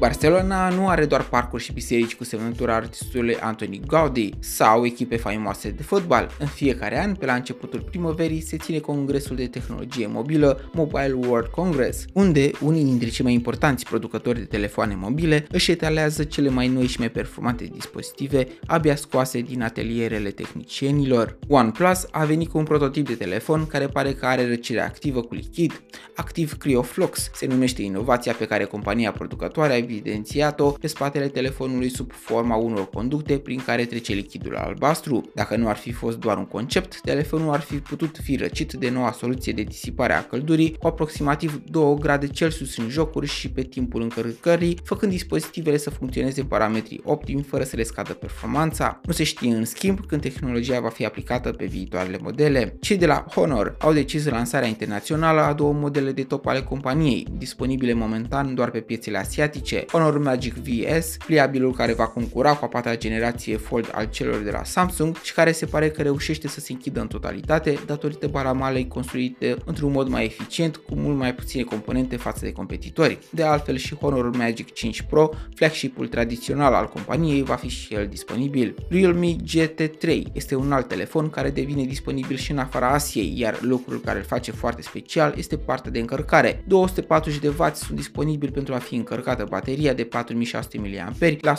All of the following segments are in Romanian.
Barcelona nu are doar parcuri și biserici cu semnătura artistului Anthony Gaudi sau echipe faimoase de fotbal. În fiecare an, pe la începutul primăverii, se ține congresul de tehnologie mobilă Mobile World Congress, unde unii dintre cei mai importanți producători de telefoane mobile își etalează cele mai noi și mai performante dispozitive abia scoase din atelierele tehnicienilor. OnePlus a venit cu un prototip de telefon care pare că are răcire activă cu lichid, activ CryoFlux, se numește inovația pe care compania producătoare a evidențiat-o pe spatele telefonului sub forma unor conducte prin care trece lichidul albastru. Dacă nu ar fi fost doar un concept, telefonul ar fi putut fi răcit de noua soluție de disipare a căldurii cu aproximativ 2 grade Celsius în jocuri și pe timpul încărcării, făcând dispozitivele să funcționeze în parametri optimi fără să le scadă performanța. Nu se știe în schimb când tehnologia va fi aplicată pe viitoarele modele. Cei de la Honor au decis lansarea internațională a două modele de top ale companiei, disponibile momentan doar pe piețele asiatice. Honor Magic VS, pliabilul care va concura cu a patra generație Fold al celor de la Samsung și care se pare că reușește să se închidă în totalitate datorită baramalei construite într-un mod mai eficient cu mult mai puține componente față de competitori. De altfel și Honor Magic 5 Pro, flagship-ul tradițional al companiei, va fi și el disponibil. Realme GT3 este un alt telefon care devine disponibil și în afara Asiei, iar lucrul care îl face foarte special este partea de încărcare. 240 de W sunt disponibili pentru a fi încărcată bateria de 4600 mAh la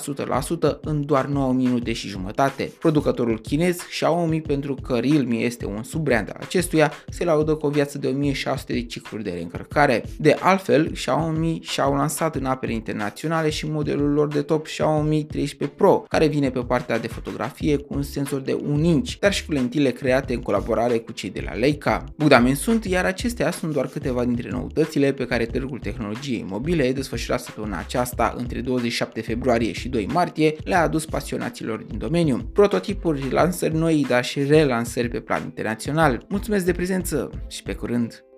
100% în doar 9 minute și jumătate. Producătorul chinez Xiaomi, pentru că Realme este un subbrand al acestuia, se laudă cu o viață de 1600 de cicluri de reîncărcare. De altfel, Xiaomi și-au lansat în apele internaționale și modelul lor de top Xiaomi 13 Pro, care vine pe partea de fotografie cu un senzor de 1 inch, dar și cu lentile create în colaborare cu cei de la Leica. Bugdamen sunt, iar acestea sunt doar câteva dintre noutățile pe care Târgul Tehnologiei Mobile, desfășurat săptămâna aceasta între 27 februarie și 2 martie, le-a adus pasionaților din domeniu. Prototipuri, lansări noi, dar și relansări pe plan internațional. Mulțumesc de prezență și pe curând!